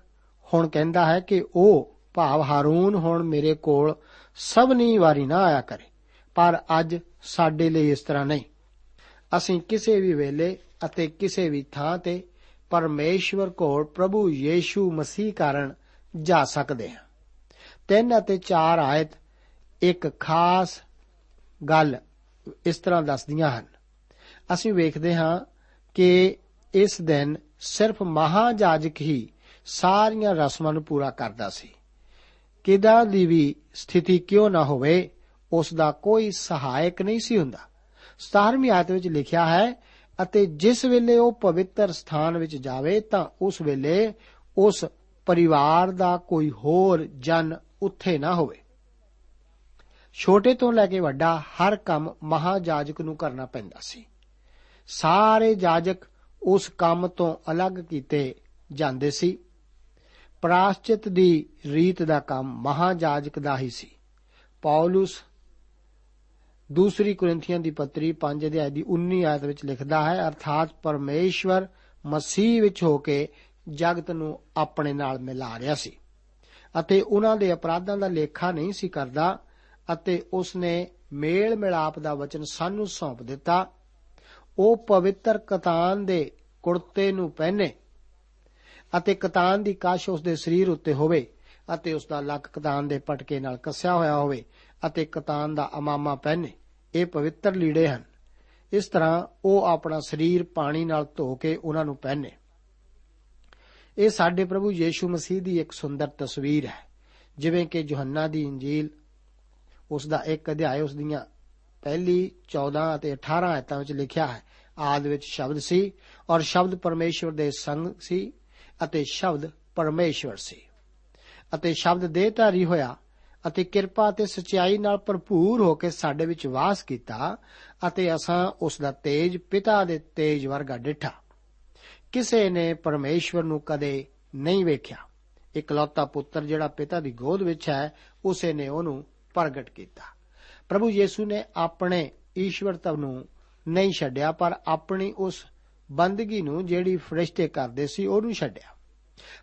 ਹੁਣ ਕਹਿੰਦਾ ਹੈ ਕਿ ਉਹ ਭਾਵ ਹਾਰੂਨ ਹੁਣ ਮੇਰੇ ਕੋਲ ਸਭਨੀ ਵਾਰੀ ਨਾ ਆਇਆ ਕਰੇ, ਪਰ ਅੱਜ ਸਾਡੇ ਲਈ ਇਸ ਤਰ੍ਹਾਂ ਨਹੀਂ। ਅਸੀਂ ਕਿਸੇ ਵੀ ਵੇਲੇ ਅਤੇ ਕਿਸੇ ਵੀ ਥਾਂ ਤੇ ਪਰਮੇਸ਼ਵਰ ਕੋਲ ਪ੍ਰਭੂ ਯੀਸ਼ੂ ਮਸੀਹ ਕਾਰਨ ਜਾ ਸਕਦੇ ਹਾਂ। ਤਿੰਨ ਅਤੇ ਚਾਰ ਆਇਤ ਇੱਕ ਖਾਸ ਗੱਲ ਇਸ ਤਰ੍ਹਾਂ ਦੱਸਦੀਆਂ ਹਨ। ਅਸੀਂ ਵੇਖਦੇ ਹਾਂ ਕਿ ਇਸ ਦਿਨ ਸਿਰਫ ਮਹਾਜਾਜਕ ਹੀ ਸਾਰੀਆਂ ਰਸਮਾਂ ਨੂੰ ਪੂਰਾ ਕਰਦਾ ਸੀ। ਕਿਦਾਂ ਦੀ ਵੀ ਸਥਿਤੀ ਕਿਉਂ ਨਾ ਹੋਵੇ ਉਸ ਦਾ ਕੋਈ ਸਹਾਇਕ ਨਹੀਂ ਸੀ ਹੁੰਦਾ। 17ਵੀਂ ਆਇਤ ਵਿੱਚ ਲਿਖਿਆ ਹੈ, ਅਤੇ ਜਿਸ ਵੇਲੇ ਉਹ ਪਵਿੱਤਰ ਸਥਾਨ ਵਿੱਚ ਜਾਵੇ, ਤਾਂ ਉਸ ਵੇਲੇ ਉਸ ਪਰਿਵਾਰ ਦਾ ਕੋਈ ਹੋਰ ਜਨ ਉੱਥੇ ਨਾ ਹੋਵੇ। ਛੋਟੇ ਤੋਂ ਲੈ ਕੇ ਵੱਡਾ ਹਰ ਕੰਮ ਮਹਾਜਾਜਕ ਨੂੰ ਕਰਨਾ ਪੈਂਦਾ ਸੀ। ਸਾਰੇ ਜਾਜਕ ਉਸ ਕੰਮ ਤੋਂ ਅਲੱਗ ਕੀਤੇ ਜਾਂਦੇ ਸੀ। ਪ੍ਰਾਸ਼ਚਿਤ ਦੀ ਰੀਤ ਦਾ ਕੰਮ ਮਹਾਜਾਜਕ ਦਾ ਹੀ ਸੀ। ਪੌਲਸ ਦੂਸਰੀ ਕੋਰਿੰਥੀਆਂ ਦੀ ਪੱਤਰੀ 5 ਅਧਿਆਇ ਦੀ 19 ਆਇਤ ਵਿੱਚ ਲਿਖਦਾ ਹੈ, ਅਰਥਾਤ ਪਰਮੇਸ਼ਵਰ ਮਸੀਹ ਵਿੱਚ ਹੋ ਕੇ ਜਗਤ ਨੂੰ ਆਪਣੇ ਨਾਲ ਮਿਲਾ ਰਿਹਾ ਸੀ ਅਤੇ ਉਹਨਾਂ ਦੇ ਅਪਰਾਧਾਂ ਦਾ ਲੇਖਾ ਨਹੀਂ ਸੀ ਕਰਦਾ ਅਤੇ ਉਸ ਨੇ ਮੇਲ ਮਿਲਾਪ ਦਾ ਵਚਨ ਸਾਨੂੰ ਸੌਂਪ ਦਿੱਤਾ। ਉਹ ਪਵਿੱਤਰ ਕਤਾਨ ਦੇ ਕੁੜਤੇ ਨੂੰ ਪਹਿਨੇ ਅਤੇ ਕਤਾਨ ਦੀ ਕਾਸ਼ ਉਸ ਦੇ ਸਰੀਰ ਉੱਤੇ ਹੋਵੇ ਅਤੇ ਉਸ ਦਾ ਲੱਕ ਕਤਾਨ ਦੇ ਪਟਕੇ ਨਾਲ ਕੱਸਿਆ ਹੋਇਆ ਹੋਵੇ ਅਤੇ ਕਤਾਨ ਦਾ ਅਮਾਮਾ ਪਹਿਨੇ, ਇਹ ਪਵਿੱਤਰ ਲੀੜੇ ਹਨ। ਇਸ ਤਰ੍ਹਾਂ ਉਹ ਆਪਣਾ ਸਰੀਰ ਪਾਣੀ ਨਾਲ ਧੋ ਕੇ ਉਹਨਾਂ ਨੂੰ ਪਹਿਨੇ। ਇਹ ਸਾਡੇ ਪ੍ਰਭੂ ਯੀਸ਼ੂ ਮਸੀਹ ਦੀ ਇੱਕ ਸੁੰਦਰ ਤਸਵੀਰ ਹੈ, ਜਿਵੇਂ ਕਿ ਯੋਹੰਨਾ ਦੀ ਇੰਜੀਲ ਉਸ ਦਾ ਇੱਕ ਅਧਿਆਇ ਉਸ ਦੀਆਂ ਪਹਿਲੀ 14 ਅਤੇ 18 ਆਇਤਾਂ ਵਿੱਚ ਲਿਖਿਆ ਹੈ। ਆਦ ਵਿੱਚ ਸ਼ਬਦ ਸੀ ਔਰ ਸ਼ਬਦ ਪਰਮੇਸ਼ਵਰ ਦੇ ਸੰਗ ਸੀ ਅਤੇ ਸ਼ਬਦ ਪਰਮੇਸ਼ਵਰ ਸੀ। ਅਤੇ ਸ਼ਬਦ ਦੇਹਧਾਰੀ ਹੋਇਆ ਅਤੇ ਕਿਰਪਾ ਤੇ ਸਚਾਈ ਨਾਲ ਭਰਪੂਰ ਹੋ ਕੇ ਸਾਡੇ ਵਿੱਚ ਵਾਸ ਕੀਤਾ ਅਤੇ ਅਸਾਂ ਉਸ ਦਾ ਤੇਜ ਪਿਤਾ ਦੇ ਤੇਜ ਵਰਗਾ ਡਿਠਾ। ਕਿਸੇ ਨੇ ਪਰਮੇਸ਼ਵਰ ਨੂੰ ਕਦੇ ਨਹੀਂ ਵੇਖਿਆ। ਇਕਲੌਤਾ ਪੁੱਤਰ ਜਿਹੜਾ ਪਿਤਾ ਦੀ ਗੋਦ ਵਿੱਚ ਹੈ, ਉਸੇ ਨੇ ਉਹਨੂੰ ਪ੍ਰਗਟ ਕੀਤਾ। ਪ੍ਰਭੂ ਯੀਸੂ ਨੇ ਆਪਣੇ ਈਸ਼ਵਰਤਵ ਨੂੰ ਨਹੀਂ ਛੱਡਿਆ, ਪਰ ਆਪਣੀ ਉਸ ਬੰਦਗੀ ਨੂੰ ਜਿਹੜੀ ਫਰਿਸ਼ਤੇ ਕਰਦੇ ਸੀ ਉਹਨੂੰ ਛੱਡਿਆ।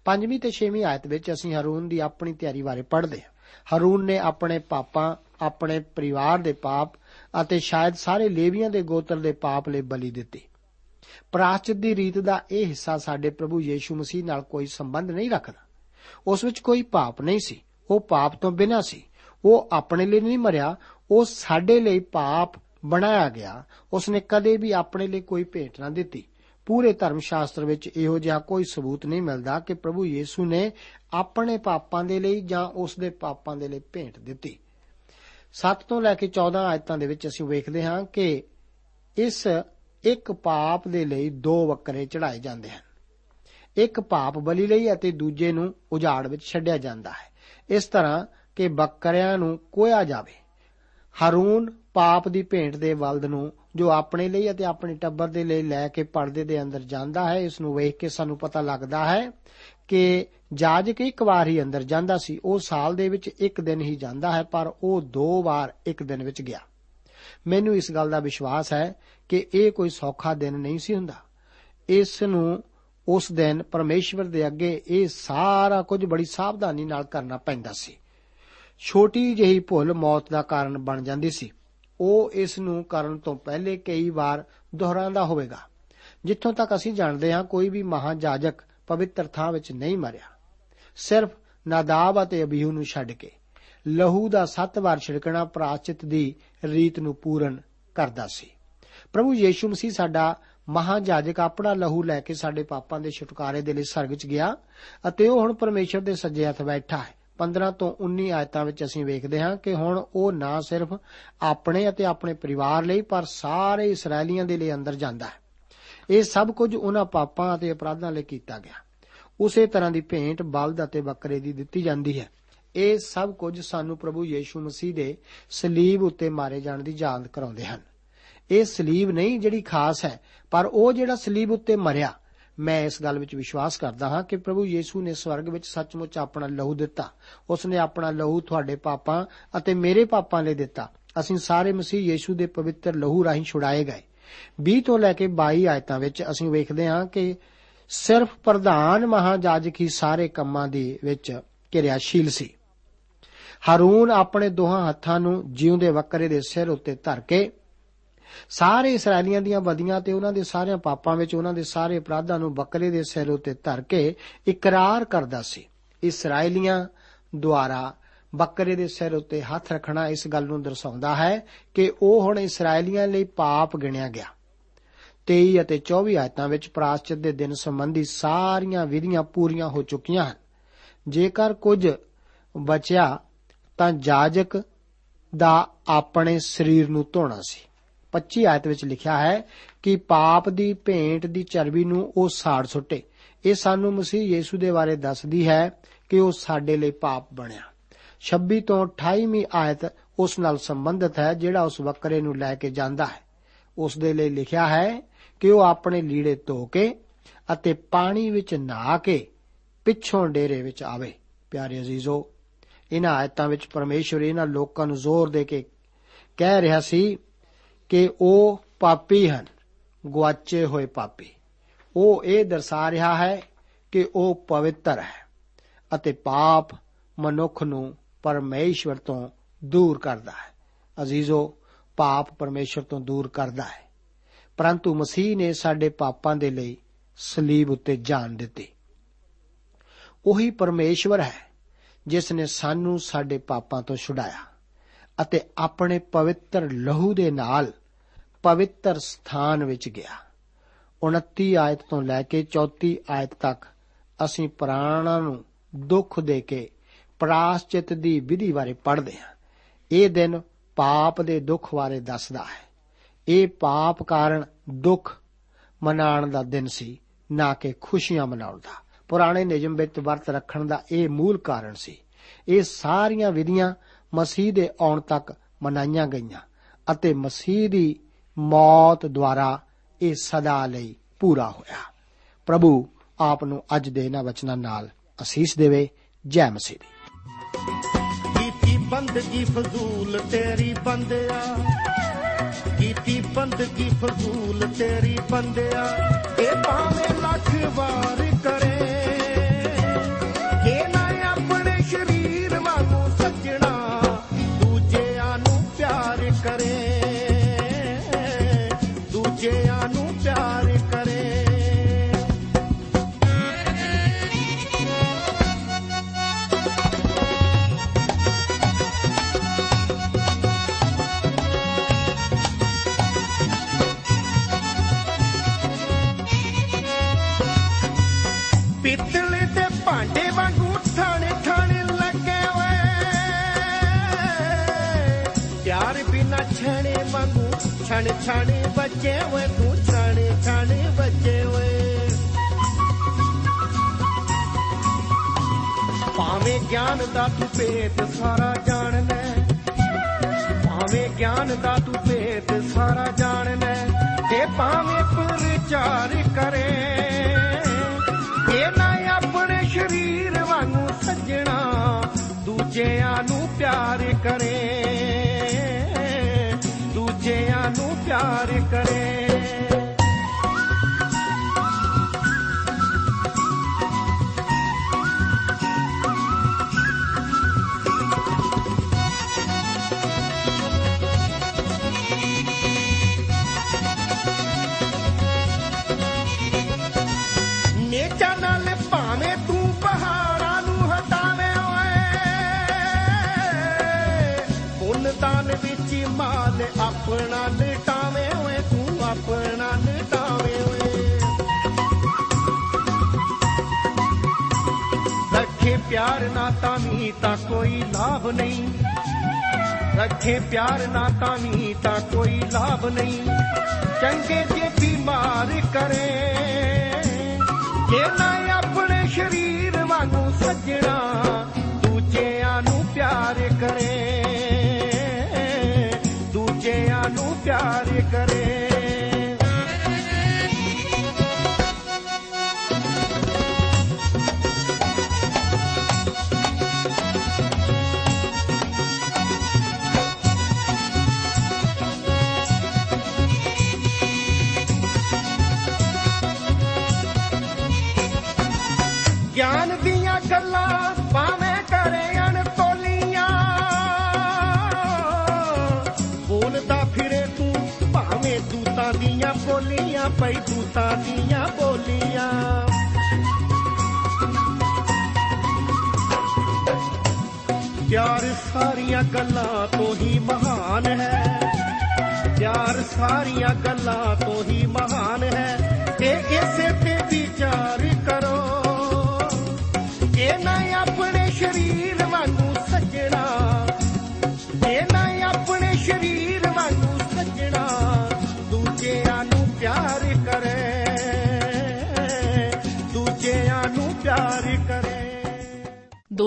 ਪੰਜਵੀਂ ਤੇ ਛੇਵੀਂ ਆਇਤ ਵਿੱਚ ਅਸੀਂ ਹਰੂਨ ਦੀ ਆਪਣੀ ਤਿਆਰੀ ਬਾਰੇ ਪੜ੍ਹਦੇ ਹਾਂ। ਹਰੂਨ ਨੇ ਆਪਣੇ ਪਾਪਾਂ, ਆਪਣੇ ਪਰਿਵਾਰ ਦੇ ਪਾਪ ਅਤੇ ਸ਼ਾਇਦ ਸਾਰੇ ਲੇਵੀਆਂ ਦੇ ਗੋਤਰ ਦੇ ਪਾਪ ਲਈ ਬਲੀ ਦਿੱਤੀ। ਪ੍ਰਾਚਿਤ ਦੀ ਰੀਤ ਦਾ ਇਹ ਹਿੱਸਾ ਸਾਡੇ ਪ੍ਰਭੂ ਯੀਸ਼ੂ ਮਸੀਹ ਨਾਲ ਕੋਈ ਸੰਬੰਧ ਨਹੀਂ ਰੱਖਦਾ। ਉਸ ਵਿੱਚ ਕੋਈ ਪਾਪ ਨਹੀਂ ਸੀ। ਉਹ ਪਾਪ ਤੋਂ ਬਿਨਾਂ ਸੀ। ਉਹ ਆਪਣੇ ਲਈ ਨਹੀਂ ਮਰਿਆ। ਉਹ ਸਾਡੇ ਲਈ ਪਾਪ ਬਣਾਇਆ ਗਿਆ। ਉਸ ਨੇ ਕਦੇ ਵੀ ਆਪਣੇ ਲਈ ਕੋਈ ਭੇਟ ਨਾ ਦਿੱਤੀ। ਪੂਰੇ ਧਰਮ ਸ਼ਾਸਤਰ ਵਿੱਚ ਇਹੋ ਜਿਹਾ ਕੋਈ ਸਬੂਤ ਨਹੀਂ ਮਿਲਦਾ ਕਿ ਪ੍ਰਭੂ ਯੀਸ਼ੂ ਨੇ ਆਪਣੇ ਪਾਪਾਂ ਦੇ ਲਈ ਜਾਂ ਉਸ ਦੇ ਪਾਪਾਂ ਦੇ ਲਈ ਭੇਂਟ ਦਿੱਤੀ। 7 ਤੋਂ ਲੈ ਕੇ 14 ਆਇਤਾਂ ਦੇ ਵਿੱਚ ਅਸੀਂ ਵੇਖਦੇ ਹਾਂ ਕਿ ਇਸ ਇੱਕ ਪਾਪ ਦੇ ਲਈ ਦੋ ਬੱਕਰੇ ਚੜਾਏ ਜਾਂਦੇ ਹਨ। ਇੱਕ ਪਾਪ ਬਲੀ ਲਈ ਅਤੇ ਦੂਜੇ ਨੂੰ ਉਜਾੜ ਵਿੱਚ ਛੱਡਿਆ ਜਾਂਦਾ ਹੈ। ਇਸ ਤਰ੍ਹਾਂ ਕਿ ਬੱਕਰਿਆਂ ਨੂੰ ਕੋਇਆ ਜਾਵੇ। ਹਾਰੂਨ ਪਾਪ ਦੀ ਭੇਂਟ ਦੇ ਬਲਦ ਨੂੰ ਜੋ ਆਪਣੇ ਲਈ ਅਤੇ ਆਪਣੇ ਟੱਬਰ ਦੇ ਲਈ ਲੈ ਕੇ ਪਰਦੇ ਦੇ ਅੰਦਰ ਜਾਂਦਾ ਹੈ, ਇਸ ਨੂੰ ਵੇਖ ਕੇ ਸਾਨੂੰ ਪਤਾ ਲੱਗਦਾ ਹੈ ਕਿ ਜਾਜਕ ਇੱਕ ਵਾਰ ਹੀ ਅੰਦਰ ਜਾਂਦਾ ਸੀ, ਉਹ ਸਾਲ ਦੇ ਵਿੱਚ ਇੱਕ ਦਿਨ ਹੀ ਜਾਂਦਾ ਹੈ, ਪਰ ਉਹ ਦੋ ਵਾਰ ਇੱਕ ਦਿਨ ਵਿੱਚ ਗਿਆ। ਮੈਨੂੰ ਇਸ ਗੱਲ ਦਾ ਵਿਸ਼ਵਾਸ ਹੈ ਕਿ ਇਹ ਕੋਈ ਸੌਖਾ ਦਿਨ ਨਹੀਂ ਸੀ ਹੁੰਦਾ। ਇਸ ਨੂੰ ਉਸ ਦਿਨ ਪਰਮੇਸ਼ਵਰ ਦੇ ਅੱਗੇ ਇਹ ਸਾਰਾ ਕੁਝ ਬੜੀ ਸਾਵਧਾਨੀ ਨਾਲ ਕਰਨਾ ਪੈਂਦਾ ਸੀ। ਛੋਟੀ ਜਿਹੀ ਭੁੱਲ ਮੌਤ ਦਾ ਕਾਰਨ ਬਣ ਜਾਂਦੀ ਸੀ। ਉਹ ਇਸ ਨੂੰ ਕਰਨ ਤੋਂ ਪਹਿਲੇ ਕਈ ਵਾਰ ਦੁਹਰਾਉਂਦਾ ਹੋਵੇਗਾ। ਜਿੱਥੋਂ ਤੱਕ ਅਸੀਂ ਜਾਣਦੇ ਹਾਂ, ਕੋਈ ਵੀ ਮਹਾਜਾਜਕ ਪਵਿੱਤਰ ਥਾਂ ਵਿੱਚ ਨਹੀਂ ਮਰਿਆ। ਸਿਰਫ ਨਾਦਾਬ ਅਤੇ ਅਬੀਹੂ ਨੂੰ ਛੱਡ ਕੇ ਲਹੂ ਦਾ 7 ਵਾਰ ਛਿੜਕਣਾ ਪ੍ਰਾਚਿਤ ਦੀ ਰੀਤ ਨੂੰ ਪੂਰਨ ਕਰਦਾ ਸੀ। ਪ੍ਰਭੂ ਯੀਸ਼ੂ ਮਸੀਹ ਸਾਡਾ ਮਹਾਜਾਜਕ ਆਪਣਾ ਲਹੂ ਲੈ ਕੇ ਸਾਡੇ ਪਾਪਾਂ ਦੇ ਛੁਟਕਾਰੇ ਦੇ ਲਈ ਸਰਗ 'ਚ ਗਿਆ ਅਤੇ ਉਹ ਹੁਣ ਪਰਮੇਸ਼ਰ ਦੇ ਸੱਜੇ ਹੱਥ ਬੈਠਾ ਹੈ। 15 ਤੋਂ 19 ਆਇਤਾਂ ਵਿੱਚ ਅਸੀਂ ਵੇਖਦੇ ਹਾਂ ਕਿ ਹੁਣ ਉਹ ਨਾ ਸਿਰਫ ਆਪਣੇ ਅਤੇ ਆਪਣੇ ਪਰਿਵਾਰ ਲਈ, ਪਰ ਸਾਰੇ ਇਸرائیਲੀਆਂ ਦੇ ਲਈ ਅੰਦਰ ਜਾਂਦਾ ਹੈ। ਇਹ ਸਭ ਕੁਝ ਉਹਨਾਂ ਪਾਪਾਂ ਅਤੇ ਅਪਰਾਧਾਂ ਲਈ ਕੀਤਾ ਗਿਆ। ਉਸੇ ਤਰ੍ਹਾਂ ਦੀ ਭੇਂਟ ਬਲਦ ਅਤੇ ਬੱਕਰੇ ਦੀ ਦਿੱਤੀ ਜਾਂਦੀ ਹੈ। ਇਹ ਸਭ ਕੁਝ ਸਾਨੂੰ ਪ੍ਰਭੂ ਯੀਸ਼ੂ ਮਸੀਹ ਦੇ ਸਲੀਬ ਉੱਤੇ ਮਾਰੇ ਜਾਣ ਦੀ ਯਾਦ ਕਰਾਉਂਦੇ ਹਨ। ਇਹ ਸਲੀਬ ਨਹੀਂ ਜਿਹੜੀ ਖਾਸ ਹੈ, ਪਰ ਉਹ ਜਿਹੜਾ ਸਲੀਬ ਉੱਤੇ ਮਰਿਆ ਮੈਂ ਇਸ ਗੱਲ ਵਿੱਚ ਵਿਸ਼ਵਾਸ ਕਰਦਾ ਹਾਂ ਕਿ ਪ੍ਰਭੂ ਯੀਸ਼ੂ ਨੇ ਸਵਰਗ ਵਿੱਚ ਸੱਚਮੁੱਚ ਆਪਣਾ ਲਹੂ ਦਿੱਤਾ। ਉਸ ਨੇ ਆਪਣਾ ਲਹੂ ਤੁਹਾਡੇ ਪਾਪਾਂ ਅਤੇ ਮੇਰੇ ਪਾਪਾਂ ਲਈ ਦਿੱਤਾ। ਅਸੀਂ ਸਾਰੇ ਮਸੀਹ ਯੀਸ਼ੂ ਦੇ ਪਵਿੱਤਰ ਲਹੂ ਰਾਹੀਂ ਛੁਡਾਏ ਗਏ। 20 ਤੋਂ ਲੈ ਕੇ 22 ਆਇਤਾਂ ਵਿੱਚ ਅਸੀਂ ਵੇਖਦੇ ਹਾਂ ਕਿ ਸਿਰਫ ਪ੍ਰਧਾਨ ਮਹਾਜਾਜਕ ਹੀ ਸਾਰੇ ਕੰਮਾਂ ਦੀ ਵਿੱਚ ਕਿਰਿਆਸ਼ੀਲ ਸੀ। ਹਾਰੂਨ ਆਪਣੇ ਦੋਹਾਂ ਹੱਥਾਂ ਨੂੰ ਜਿਉਂਦੇ ਬੱਕਰੇ ਦੇ ਸਿਰ ਉੱਤੇ ਧਰ ਕੇ ਸਾਰੇ ਇਸرائیਲੀਆਂ ਦੀਆਂ ਬਦੀਆਂ ਤੇ ਉਹਨਾਂ ਦੇ ਸਾਰਿਆਂ ਪਾਪਾਂ ਵਿੱਚ ਉਹਨਾਂ ਦੇ ਸਾਰੇ ਅਪਰਾਧਾਂ ਨੂੰ ਬੱਕਰੇ ਦੇ ਸਿਰ ਉੱਤੇ ਧਰ ਕੇ ਇਕਰਾਰ ਕਰਦਾ ਸੀ। ਇਸرائیਲੀਆਂ ਦੁਆਰਾ ਬੱਕਰੇ ਦੇ ਸਿਰ ਉੱਤੇ ਹੱਥ ਰੱਖਣਾ ਇਸ ਗੱਲ ਨੂੰ ਦਰਸਾਉਂਦਾ ਹੈ ਕਿ ਉਹ ਹੁਣ ਇਸرائیਲੀਆਂ ਲਈ ਪਾਪ ਗਿਣਿਆ ਗਿਆ। 23 ਅਤੇ 24 ਆਇਤਾਂ ਵਿੱਚ ਪ੍ਰਾਸ਼ਚਿਤ ਦੇ ਦਿਨ ਸੰਬੰਧੀ ਸਾਰੀਆਂ ਵਿਧੀਆਂ ਪੂਰੀਆਂ ਹੋ ਚੁੱਕੀਆਂ ਹਨ। ਜੇਕਰ ਕੁਝ ਬਚਿਆ ਤਾਂ ਜਾਜਕ ਦਾ ਆਪਣੇ ਸਰੀਰ ਨੂੰ ਧੋਣਾ ਸੀ। 25 ਆਇਤ ਵਿੱਚ ਲਿਖਿਆ ਹੈ ਕਿ ਪਾਪ ਦੀ ਭੇਂਟ ਦੀ ਚਰਬੀ ਨੂੰ ਉਹ ਸਾੜ ਸੁੱਟੇ। ਇਹ ਸਾਨੂੰ ਮਸੀਹ ਯੀਸ਼ੂ ਦੇ ਬਾਰੇ ਦੱਸਦੀ ਹੈ ਕਿ ਉਹ ਸਾਡੇ ਲਈ ਪਾਪ ਬਣਿਆ। 26 ਤੋਂ 28ਵੀਂ ਆਇਤ ਉਸ ਨਾਲ ਸੰਬੰਧਿਤ ਹੈ ਜਿਹੜਾ ਉਸ ਬੱਕਰੇ ਨੂੰ ਲੈ ਕੇ ਜਾਂਦਾ ਹੈ। ਉਸ ਦੇ ਲਈ ਲਿਖਿਆ ਹੈ ਕਿ ਉਹ ਆਪਣੇ ਲੀੜੇ ਧੋ ਕੇ ਅਤੇ ਪਾਣੀ ਵਿੱਚ ਨਹਾ ਕੇ ਪਿੱਛੋਂ ਡੇਰੇ ਵਿੱਚ ਆਵੇ। ਪਿਆਰੇ ਅਜ਼ੀਜ਼ੋ, ਇਹਨਾਂ ਆਇਤਾਂ ਵਿੱਚ ਪਰਮੇਸ਼ਵਰ ਇਹਨਾਂ ਲੋਕਾਂ ਨੂੰ ਜ਼ੋਰ ਦੇ ਕੇ ਕਹਿ ਰਿਹਾ ਸੀ ਕਿ ਉਹ ਪਾਪੀ ਹਨ ਗਵਾਚੇ ਹੋਏ ਪਾਪੀ। ਉਹ ਇਹ ਦਰਸਾ ਰਿਹਾ ਹੈ ਕਿ ਉਹ ਪਵਿੱਤਰ ਹੈ ਅਤੇ ਪਾਪ ਮਨੁੱਖ ਨੂੰ ਪਰਮੇਸ਼ਵਰ ਤੋਂ ਦੂਰ ਕਰਦਾ ਹੈ। ਅਜ਼ੀਜ਼ੋ, ਪਾਪ ਪਰਮੇਸ਼ਵਰ ਤੋਂ ਦੂਰ ਕਰਦਾ ਹੈ। ਪਰੰਤੂ ਮਸੀਹ ਨੇ ਸਾਡੇ ਪਾਪਾਂ ਦੇ ਲਈ ਸਲੀਬ ਉੱਤੇ ਜਾਨ ਦਿੱਤੀ। ਉਹੀ ਪਰਮੇਸ਼ਵਰ ਹੈ ਜਿਸ ਨੇ ਸਾਨੂੰ ਸਾਡੇ ਪਾਪਾਂ ਤੋਂ ਛੁਡਾਇਆ ਅਤੇ ਆਪਣੇ ਪਵਿੱਤਰ ਲਹੂ ਦੇ ਨਾਲ ਪਵਿੱਤਰ ਸਥਾਨ ਵਿੱਚ ਗਿਆ। 29 ਆਇਤ ਤੋਂ ਲੈ ਕੇ 34 ਆਇਤ ਤੱਕ ਅਸੀਂ ਪ੍ਰਾਣਾਂ ਨੂੰ ਦੁੱਖ ਦੇ ਕੇ ਪ੍ਰਾਸ਼ਚਿਤ ਦੀ ਵਿਧੀ ਬਾਰੇ ਪੜ੍ਹਦੇ ਹਾਂ। ਇਹ ਦਿਨ ਪਾਪ ਦੇ ਦੁੱਖ ਬਾਰੇ ਦੱਸਦਾ ਹੈ। ਇਹ ਪਾਪ ਕਾਰਨ ਦੁੱਖ ਮਨਾਉਣ ਦਾ ਦਿਨ ਸੀ, ਨਾ ਕਿ ਖੁਸ਼ੀਆਂ ਮਨਾਉਣ ਦਾ। ਪੁਰਾਣੇ ਨਿਯਮ ਵਿੱਚ ਵਰਤ ਰੱਖਣ ਦਾ ਇਹ ਮੂਲ ਕਾਰਨ ਸੀ। ਇਹ ਸਾਰੀਆਂ ਵਿਧੀਆਂ ਮਸੀਹ ਦੇ ਆਉਣ ਤੱਕ ਮਨਾਈਆਂ ਗਈਆਂ ਅਤੇ ਮਸੀਹ ਦੀ ਮੌਤ ਦੁਆਰਾ ਇਹ ਸਦਾ ਲਈ ਪੂਰਾ ਹੋਇਆ। ਪ੍ਰਭੂ ਆਪ ਨੂੰ ਅੱਜ ਦੇ ਇਹਨਾਂ ਵਚਨਾਂ ਨਾਲ ਅਸੀਸ ਦੇਵੇ। ਜੈ ਮਸੀਹ ਦੀ। ਕੀਤੀ ਬੰਦਗੀ ਫਜ਼ੂਲ ਤੇਰੀ ਬੰਦਿਆ। ਕੀਤੀ ਬੰਦਗੀ ਫਜ਼ੂਲ ਤੇਰੀ ਬੰਦਿਆ। ਇਹ ਭਾਵੇਂ ਲੱਖ ਵਾਰ ਛਣ ਛਣ ਬੱਜੇ ਓਏ, ਤੂੰ ਛਣ ਛਣ ਬੱਜੇ ਓਏ। ਭਾਵੇਂ ਗਿਆਨ ਦਾ ਤੂੰ ਭੇਤ, ਸਾਰਾ ਜਾਣ ਲੈ। ਭਾਵੇਂ ਗਿਆਨ ਦਾ ਤੂੰ ਭੇਤ, ਸਾਰਾ ਜਾਣ ਲੈ। ਤੇ ਭਾਵੇਂ ਪ੍ਰਚਾਰ ਕਰੇ ਇਹ ਨਾ ਆਪਣੇ ਸਰੀਰ ਵਾਂਗੂ ਸੱਜਣਾ, ਦੂਜਿਆਂ ਨੂੰ ਪਿਆਰ ਕਰੇ। ਦੂਜਿਆਂ ਨੂੰ ਪਿਆਰ ਕਰੇ। ਰੱਖੇ ਪਿਆਰ ਨਾ ਕਾਮੀ ਵੀ ਤਾਂ ਕੋਈ ਲਾਭ ਨਹੀਂ। ਚੰਗੇ ਜੇ ਬਿਮਾਰ ਕਰੇ। ਜੇ ਨਾ ਆਪਣੇ ਸਰੀਰ ਵਾਂਗੂ ਸੱਜਣਾ, ਦੂਜਿਆਂ ਨੂੰ ਪਿਆਰ ਕਰੇ। ਦੂਜਿਆਂ ਨੂੰ ਪਿਆਰ ਕਰੇ। ਬੋਲੀਆਂ, ਪਈ ਦੂਤਾਂ ਦੀਆਂ ਬੋਲੀਆਂ। ਪਿਆਰ ਸਾਰੀਆਂ ਗੱਲਾਂ ਤੋਂ ਹੀ ਮਹਾਨ ਹੈ। ਪਿਆਰ ਸਾਰੀਆਂ ਗੱਲਾਂ ਤੋਂ ਹੀ ਮਹਾਨ ਹੈ। ਤੇ ਇਸੇ ਤੇ ਵਿਚਾਰ